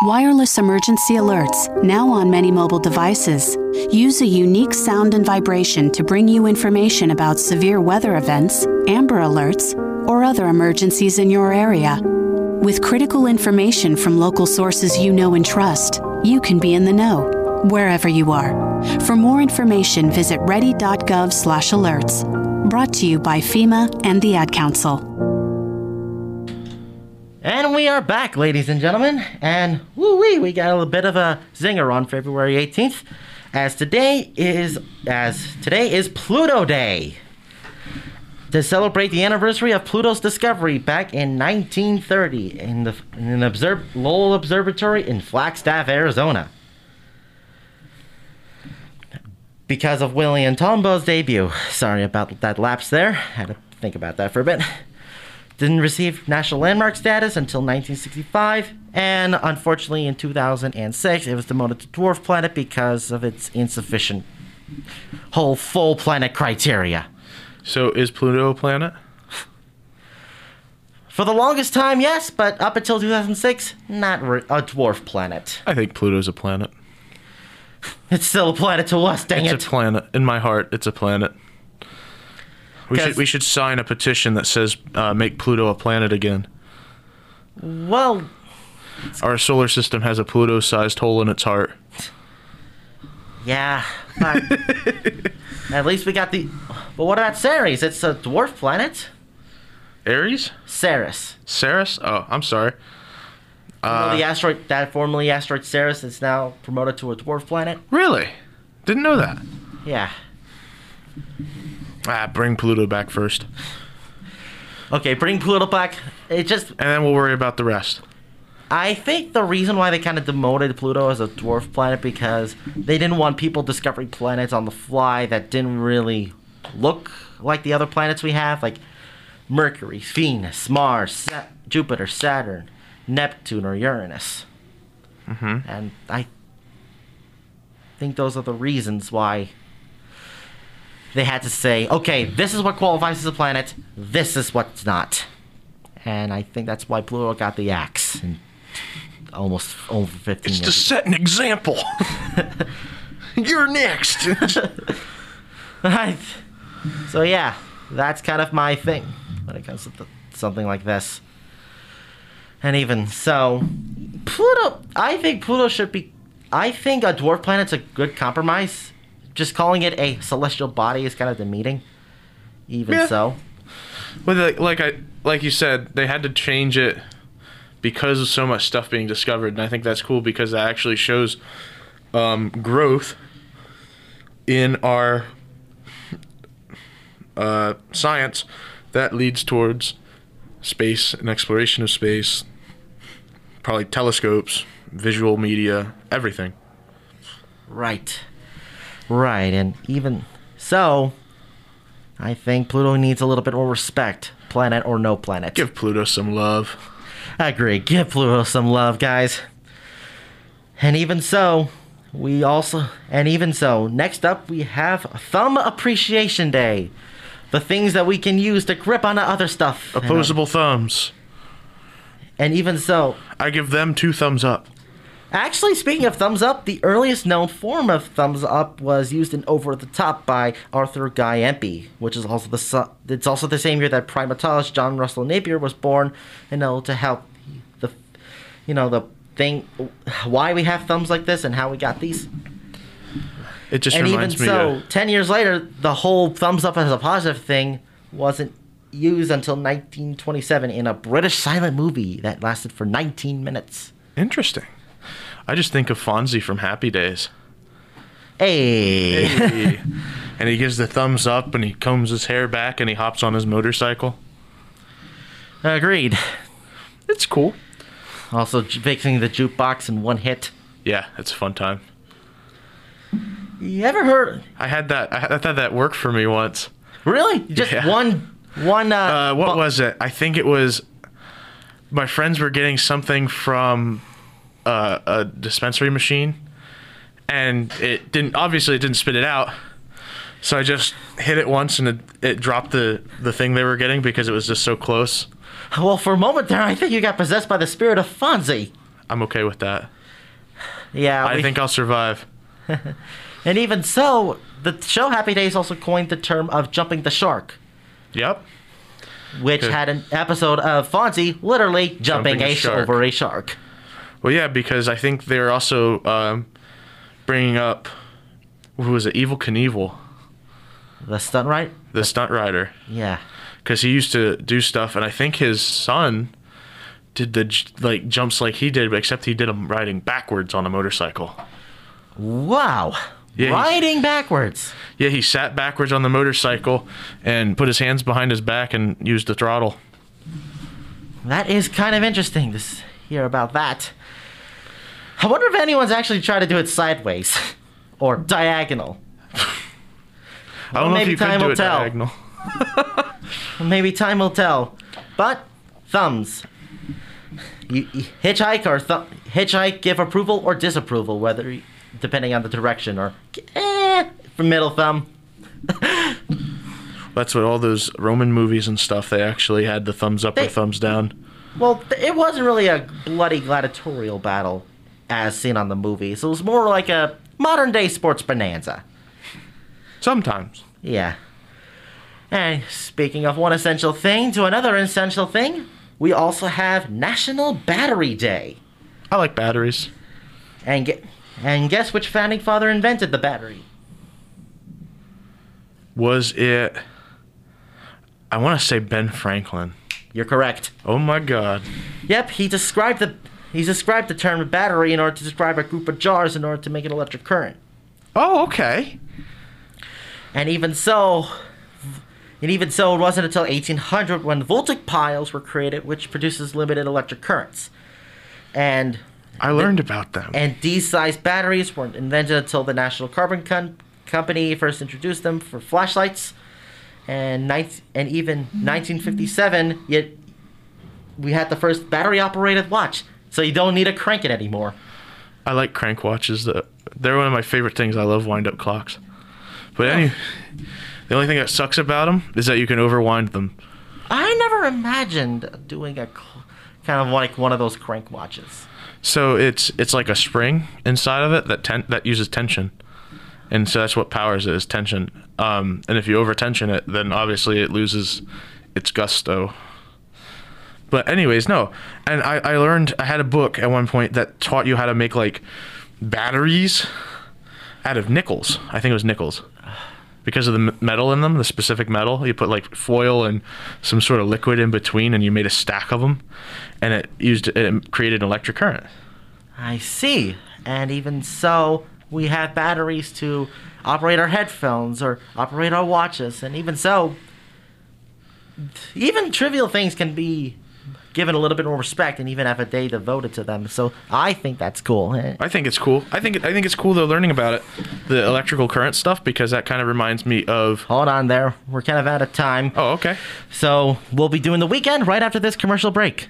Wireless emergency alerts, now on many mobile devices, use a unique sound and vibration to bring you information about severe weather events, Amber Alerts, or other emergencies in your area. With critical information from local sources you know and trust, you can be in the know, wherever you are. For more information, visit ready.gov/alerts. Brought to you by FEMA and the Ad Council. And we are back, ladies and gentlemen. And woo wee, we got a little bit of a zinger on February 18th, as today is as today is Pluto Day. To celebrate the anniversary of Pluto's discovery back in 1930 in the in an observ- Lowell Observatory in Flagstaff, Arizona. Because of William Tombaugh's debut. Sorry about that lapse there. Had to think about that for a bit didn't receive national landmark status until 1965, and unfortunately in 2006 it was demoted to dwarf planet because of its insufficient whole full planet criteria. So is Pluto a planet? For the longest time, yes, but up until 2006, not re- a dwarf planet. I think Pluto's a planet. It's still a planet to us, dang it's it. a planet. In my heart, it's a planet. We should we should sign a petition that says uh, make Pluto a planet again. Well, Our solar system has a Pluto-sized hole in its heart. yeah, but at least we got the. But what about Ceres? It's a dwarf planet. Aries? Ceres. Ceres? Oh, I'm sorry. You know, Uh, the asteroid that formerly asteroid Ceres is now promoted to a dwarf planet. really? Didn't know that. Yeah. Ah, bring Pluto back first, Okay, bring Pluto back. It just and then we'll worry about the rest. I think the reason why they kind of demoted Pluto as a dwarf planet because they didn't want people discovering planets on the fly that didn't really look like the other planets we have, like Mercury, Venus, Mars, Sa- Jupiter, Saturn, Neptune, or Uranus. Mm-hmm. And I think those are the reasons why they had to say, okay, this is what qualifies as a planet, this is what's not. And I think that's why Pluto got the axe in almost over 15 It's to years. set an example. You're next. Right. So yeah, that's kind of my thing when it comes to th- something like this. And even so, Pluto. I think Pluto should be. I think a dwarf planet's a good compromise. Just calling it a celestial body is kind of demeaning. Even Yeah. so, Well, like, like I like you said, they had to change it because of so much stuff being discovered, and I think that's cool because that actually shows um, growth in our uh, science that leads towards space and exploration of space, probably telescopes, visual media, everything. right, right, and even so, I think Pluto needs a little bit more respect, planet or no planet. Give Pluto some love. I agree. Give Pluto some love, guys. And even so, we also, and even so, next up we have Thumb Appreciation Day. The things that we can use to grip onto other stuff. Opposable thumbs. And even so, I give them two thumbs up. Actually, speaking of thumbs up, the earliest known form of thumbs up was used in Over the Top by Arthur Guy Empey, which is also the su- it's also the same year that primatologist John Russell Napier was born, you know, to help the you know the thing why we have thumbs like this and how we got these. It just and even me so, of ten years later, the whole thumbs up as a positive thing wasn't used until 1927 in a British silent movie that lasted for 19 minutes. Interesting. I just think of Fonzie from Happy Days. Hey. Hey. and he gives the thumbs up and he combs his hair back and he hops on his motorcycle. Agreed. It's cool. Also, fixing the jukebox in one hit. Yeah, it's a fun time. You ever heard? I had that. I had- thought that worked for me once. Really? Just Yeah. one, one. Uh, Uh, what bu- was it? I think it was. My friends were getting something from uh, a dispensary machine, and it didn't. Obviously, it didn't spit it out. So I just hit it once and it, it dropped the the thing they were getting because it was just so close. Well, for a moment there, I think you got possessed by the spirit of Fonzie. I'm okay with that. Yeah, I we- think I'll survive. And even so, the show Happy Days also coined the term of jumping the shark. Yep. Which Good. had an episode of Fonzie literally jumping, Jumping a a, shark. over a shark. Well, yeah, because I think they're also um, bringing up who was it? Evel Knievel, The stunt right? the stunt rider. Yeah. because he used to do stuff, and I think his son did the like jumps like he did, except he did them riding backwards on a motorcycle. Wow. Yeah, Riding backwards. Yeah, he sat backwards on the motorcycle and put his hands behind his back and used the throttle. That is kind of interesting to hear about that. I wonder if anyone's actually tried to do it sideways or diagonal. I don't know maybe if you time could do it tell. diagonal. Maybe time will tell. But thumbs. You, you hitchhike or th- hitchhike, give approval or disapproval, whether depending on the direction, or eh, for middle thumb. That's what all those Roman movies and stuff. They actually had the thumbs up or thumbs down. Well, th- it wasn't really a bloody gladiatorial battle as seen on the movies. It was more like a modern day sports bonanza. Sometimes. Yeah. And speaking of one essential thing to another essential thing, we also have National Battery Day. I like batteries. And get, and guess which founding father invented the battery? Was it? I want to say Ben Franklin. You're correct. Oh my God. Yep, he described the he described the term battery in order to describe a group of jars in order to make an electric current. Oh, okay. And even so, and even so, it wasn't until 1800 when voltaic piles were created, which produces limited electric currents. And I learned about them. And these size batteries weren't invented until the National Carbon Con- Company first introduced them for flashlights. And, 19, and even 1957, yet we had the first battery operated watch. So you don't need to crank it anymore. I like crank watches. The- They're one of my favorite things. I love wind up clocks. But oh. any, the only thing that sucks about them is that you can overwind them. I never imagined doing a cl- kind of like one of those crank watches. So it's it's like a spring inside of it that ten- that uses tension, and so that's what powers it is tension. Um, and if you over tension it, then obviously it loses its gusto. But anyways, no. And I, I learned I had a book at one point that taught you how to make like batteries out of nickels. I think it was nickels. Because of the metal in them, the specific metal, you put like foil and some sort of liquid in between, and you made a stack of them, and it used it created an electric current. I see. And even so, we have batteries to operate our headphones or operate our watches. And even so, even trivial things can be given a little bit more respect and even have a day devoted to them. So I think that's cool. I think it's cool. I think I think it's cool though learning about it, the electrical current stuff, because that kind of reminds me of. Hold on there. We're kind of out of time. Oh, okay. So we'll be doing the weekend right after this commercial break.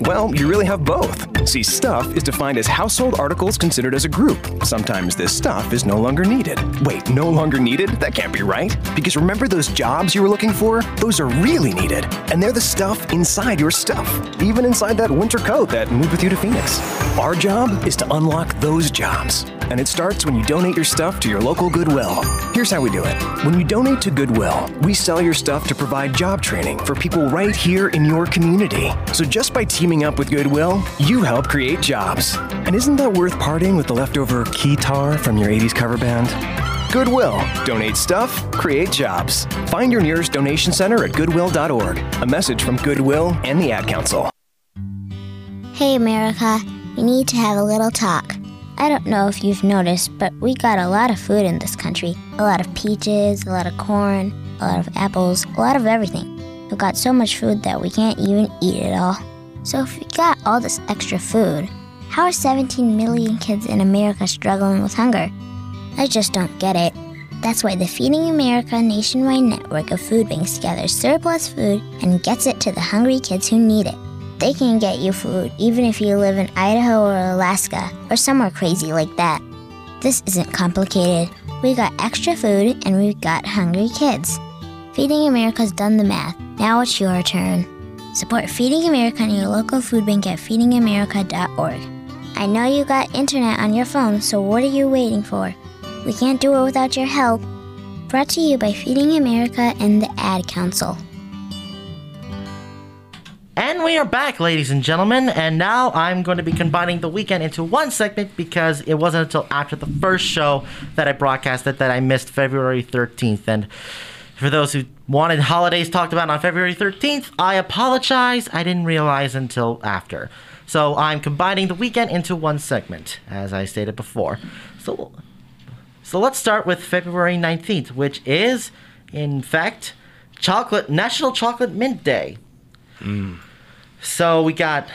Well, you really have both. See, stuff is defined as household articles considered as a group. Sometimes this stuff is no longer needed. Wait, no longer needed? That can't be right. Because remember those jobs you were looking for? Those are really needed. And they're the stuff inside your stuff. Even inside that winter coat that moved with you to Phoenix. Our job is to unlock those jobs. And it starts when you donate your stuff to your local Goodwill. Here's how we do it. When you donate to Goodwill, we sell your stuff to provide job training for people right here in your community. So just by teaming up with Goodwill, you help create jobs. And isn't that worth parting with the leftover keytar from your 80s cover band? Goodwill. Donate stuff, create jobs. Find your nearest donation center at goodwill.org. A message from Goodwill and the Ad Council. Hey, America, we need to have a little talk. I don't know if you've noticed, but we got a lot of food in this country a lot of peaches, a lot of corn, a lot of apples, a lot of everything. We've got so much food that we can't even eat it all. So, if we got all this extra food, how are 17 million kids in America struggling with hunger? I just don't get it. That's why the Feeding America nationwide network of food banks gathers surplus food and gets it to the hungry kids who need it. They can get you food even if you live in Idaho or Alaska or somewhere crazy like that. This isn't complicated. We got extra food and we've got hungry kids. Feeding America's done the math. Now it's your turn. Support Feeding America and your local food bank at feedingamerica.org. I know you got internet on your phone, so what are you waiting for? We can't do it without your help. Brought to you by Feeding America and the Ad Council. And we are back, ladies and gentlemen. And now I'm going to be combining the weekend into one segment because it wasn't until after the first show that I broadcasted that I missed February 13th. And for those who wanted holidays talked about on February 13th, I apologize. I didn't realize until after. So I'm combining the weekend into one segment, as I stated before. So, so let's start with February 19th, which is, in fact, chocolate National Chocolate Mint Day. Mm. So we got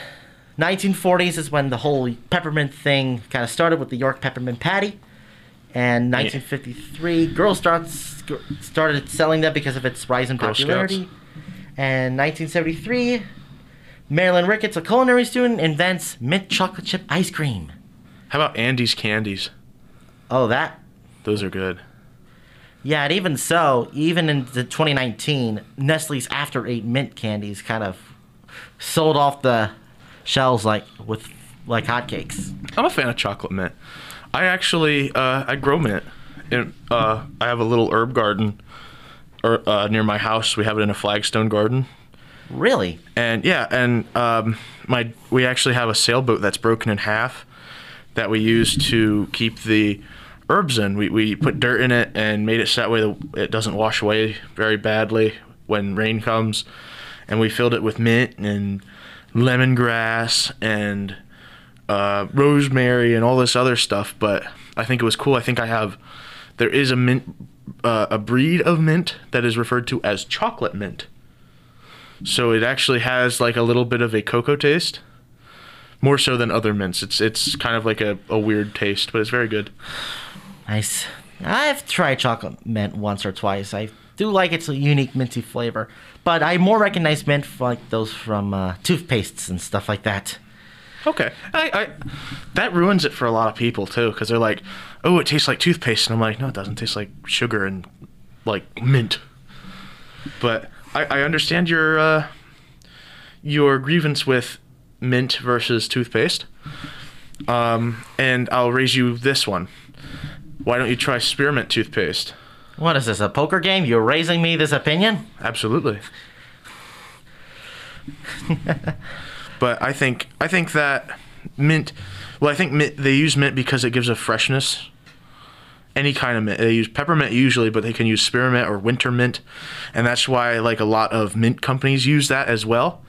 1940s is when the whole peppermint thing kind of started with the York peppermint patty, and 1953 Girl Scouts started selling them because of its rise in Girl Scouts. popularity. And 1973, Marilyn Ricketts, a culinary student, invents mint chocolate chip ice cream. How about Andes candies? Oh, that. Those are good. Yeah, and even so, even in the 2019, Nestle's After Eight mint candies kind of sold off the shelves like with like hotcakes. I'm a fan of chocolate mint. I actually uh, I grow mint. In, uh, I have a little herb garden or, uh, near my house. We have it in a flagstone garden. Really? And yeah, and um, my we actually have a sailboat that's broken in half that we use to keep the herbs in. We, we put dirt in it and made it so that way that it doesn't wash away very badly when rain comes. And we filled it with mint and lemongrass and uh, rosemary and all this other stuff. But I think it was cool. I think I have there is a mint uh, a breed of mint that is referred to as chocolate mint. So it actually has like a little bit of a cocoa taste, more so than other mints. It's it's kind of like a, a weird taste, but it's very good. Nice. I've tried chocolate mint once or twice. I do like its unique minty flavor, but I more recognize mint like those from uh, toothpastes and stuff like that. Okay, I, I that ruins it for a lot of people too, because they're like, "Oh, it tastes like toothpaste," and I'm like, "No, it doesn't. taste like sugar and like mint." But I, I understand your uh, your grievance with mint versus toothpaste, um, and I'll raise you this one. Why don't you try spearmint toothpaste? What is this, a poker game? You're raising me this opinion? Absolutely. but I think I think that mint. Well, I think mint, they use mint because it gives a freshness. Any kind of mint. They use peppermint usually, but they can use spearmint or winter mint, and that's why like a lot of mint companies use that as well.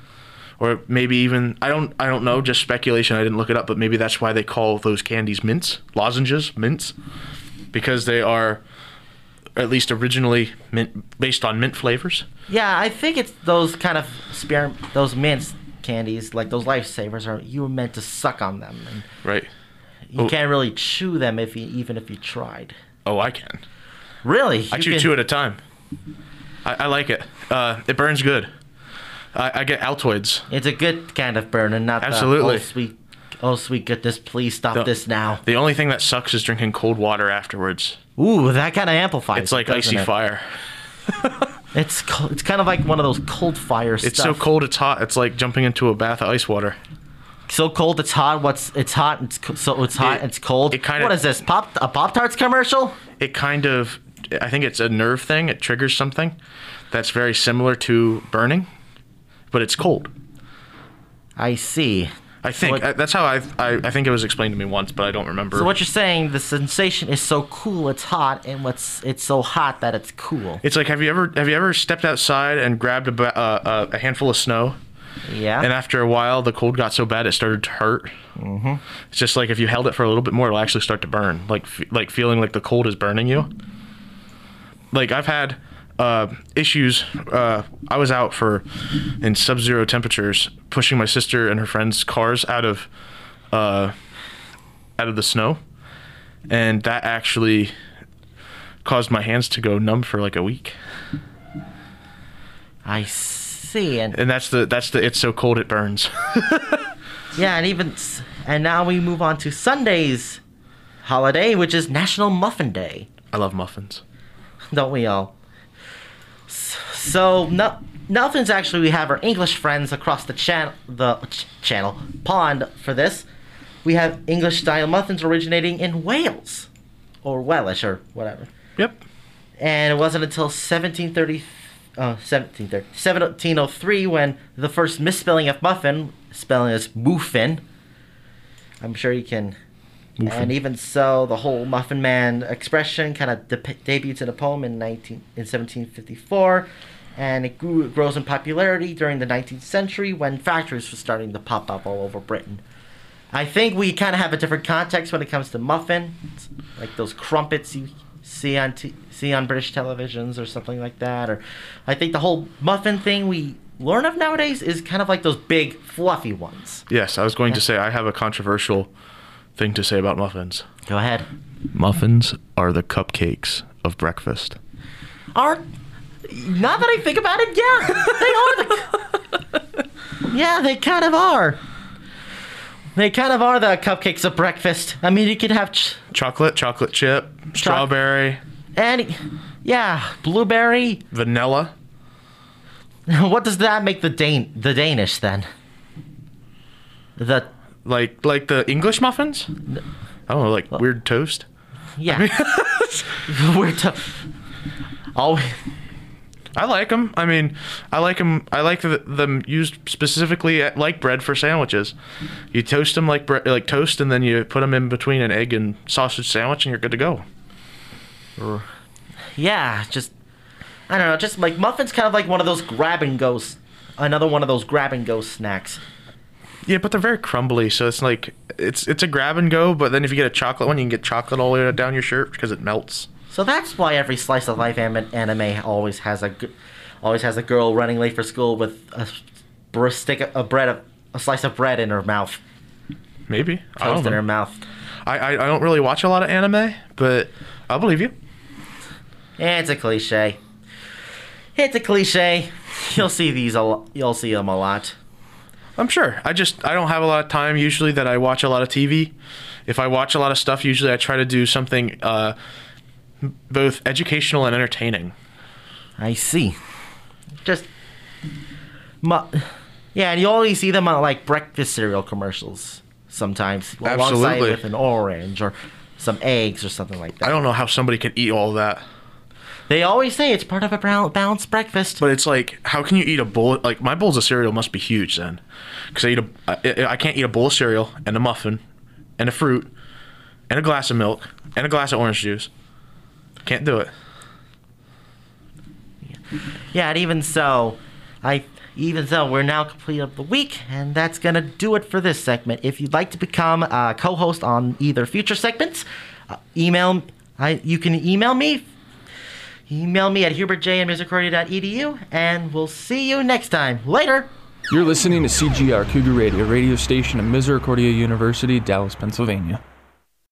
Or maybe even I don't I don't know, just speculation. I didn't look it up, but maybe that's why they call those candies mints, lozenges, mints, because they are at least originally mint based on mint flavors. Yeah, I think it's those kind of spear, those mints candies, like those lifesavers, are you were meant to suck on them, and Right. you Oh. can't really chew them if you even if you tried. Oh, I can. Really? I You chew can- two at a time. I, I like it. Uh, it burns good. I, I get Altoids. It's a good kind of burn, and not Absolutely. The, oh sweet, oh sweet goodness! Please stop The- this now. The only thing that sucks is drinking cold water afterwards. Ooh, that kind of amplifies. It's like it, icy it? fire. It's co- it's kind of like one of those cold fire It's stuff. so cold it's hot. It's like jumping into a bath of ice water. so cold it's hot. What's it's hot? It's co- so it's hot. It- it's cold. it kinda- what is this? Pop a Pop Tarts commercial? It kind of, I think it's a nerve thing. It triggers something that's very similar to burning, but it's cold. I see. I think what- I, that's how I, I I think it was explained to me once, but I don't remember. So what you're saying? The sensation is so cool it's hot, and what's it's so hot that it's cool. It's like have you ever have you ever stepped outside and grabbed a, uh, a, a handful of snow? Yeah. And after a while, the cold got so bad it started to hurt. Mm-hmm. It's just like if you held it for a little bit more, it'll actually start to burn. Like like feeling like the cold is burning you. Like I've had uh, issues. Uh, I was out for in sub-zero temperatures, pushing my sister and her friends' cars out of uh, out of the snow, and that actually caused my hands to go numb for like a week. I see, and And that's the that's the it's so cold it burns. yeah, and even and now we move on to Sunday's holiday, which is National Muffin Day. I love muffins. Don't we all? So no, Muffins actually we have our English friends across the channel, the ch- channel pond for this. We have English style muffins originating in Wales, or Welsh, or whatever. Yep. And it wasn't until 1730, uh, 1730, 1703 when the first misspelling of muffin, spelling as muffin. I'm sure you can. Muffin. And even so, the whole Muffin Man expression kind of de- debuts in a poem in 19 in 1754, and it grew it grows in popularity during the 19th century when factories were starting to pop up all over Britain. I think we kind of have a different context when it comes to muffins, like those crumpets you see on t- see on British televisions or something like that. Or I think the whole muffin thing we learn of nowadays is kind of like those big fluffy ones. Yes, I was going to say I have a controversial thing to say about muffins. Go ahead. Muffins are the cupcakes of breakfast. Are now that I think about it, yeah, they are the. yeah, they kind of are. They kind of are the cupcakes of breakfast. I mean, you could have ch- Chocolate, chocolate chip, strawberry, any, yeah, blueberry. vanilla. What does that make the Dan the Danish then? The like like the English muffins? I don't know, like weird toast. Yeah. We're to- Oh, I like them. I mean, I like them. I like th them used specifically at, like bread for sandwiches. You toast them like bre- like toast, and then you put them in between an egg and sausage sandwich, and you're good to go. yeah, just I don't know, just like muffins, kind of like one of those grab and go, another one of those grab and go snacks. Yeah, but they're very crumbly, so it's like it's it's a grab and go. But then if you get a chocolate one, you can get chocolate all the way down your shirt because it melts. So that's why every slice of life anime, always has a always has a girl running late for school with a stick of a bread of a slice of bread in her mouth, Maybe I don't toast in know. her mouth. I, I I don't really watch a lot of anime, but I'll believe you. It's a cliche. It's a cliche. You'll see these a lo- you'll see them a lot. I'm sure. I just I don't have a lot of time usually that I watch a lot of TV. If I watch a lot of stuff, usually I try to do something uh, both educational and entertaining. I see. Just, mu- yeah, and you always see them on like breakfast cereal commercials sometimes, alongside with an orange or some eggs or something like that. I don't know how somebody can eat all that. They always say it's part of a brown- balanced breakfast. But it's like, how can you eat a bowl? Like my bowls of cereal must be huge then, because I eat a I, I can't eat a bowl of cereal and a muffin, and a fruit, and a glass of milk and a glass of orange juice. Can't do it. Yeah, and even so, I even so, we're now complete of the week, and that's gonna do it for this segment. If you'd like to become a co-host on either future segments, uh, email I you can email me. Email me at hubertj and we'll see you next time. Later. You're listening to CGR Cougar Radio, radio station of Misericordia University, Dallas, Pennsylvania.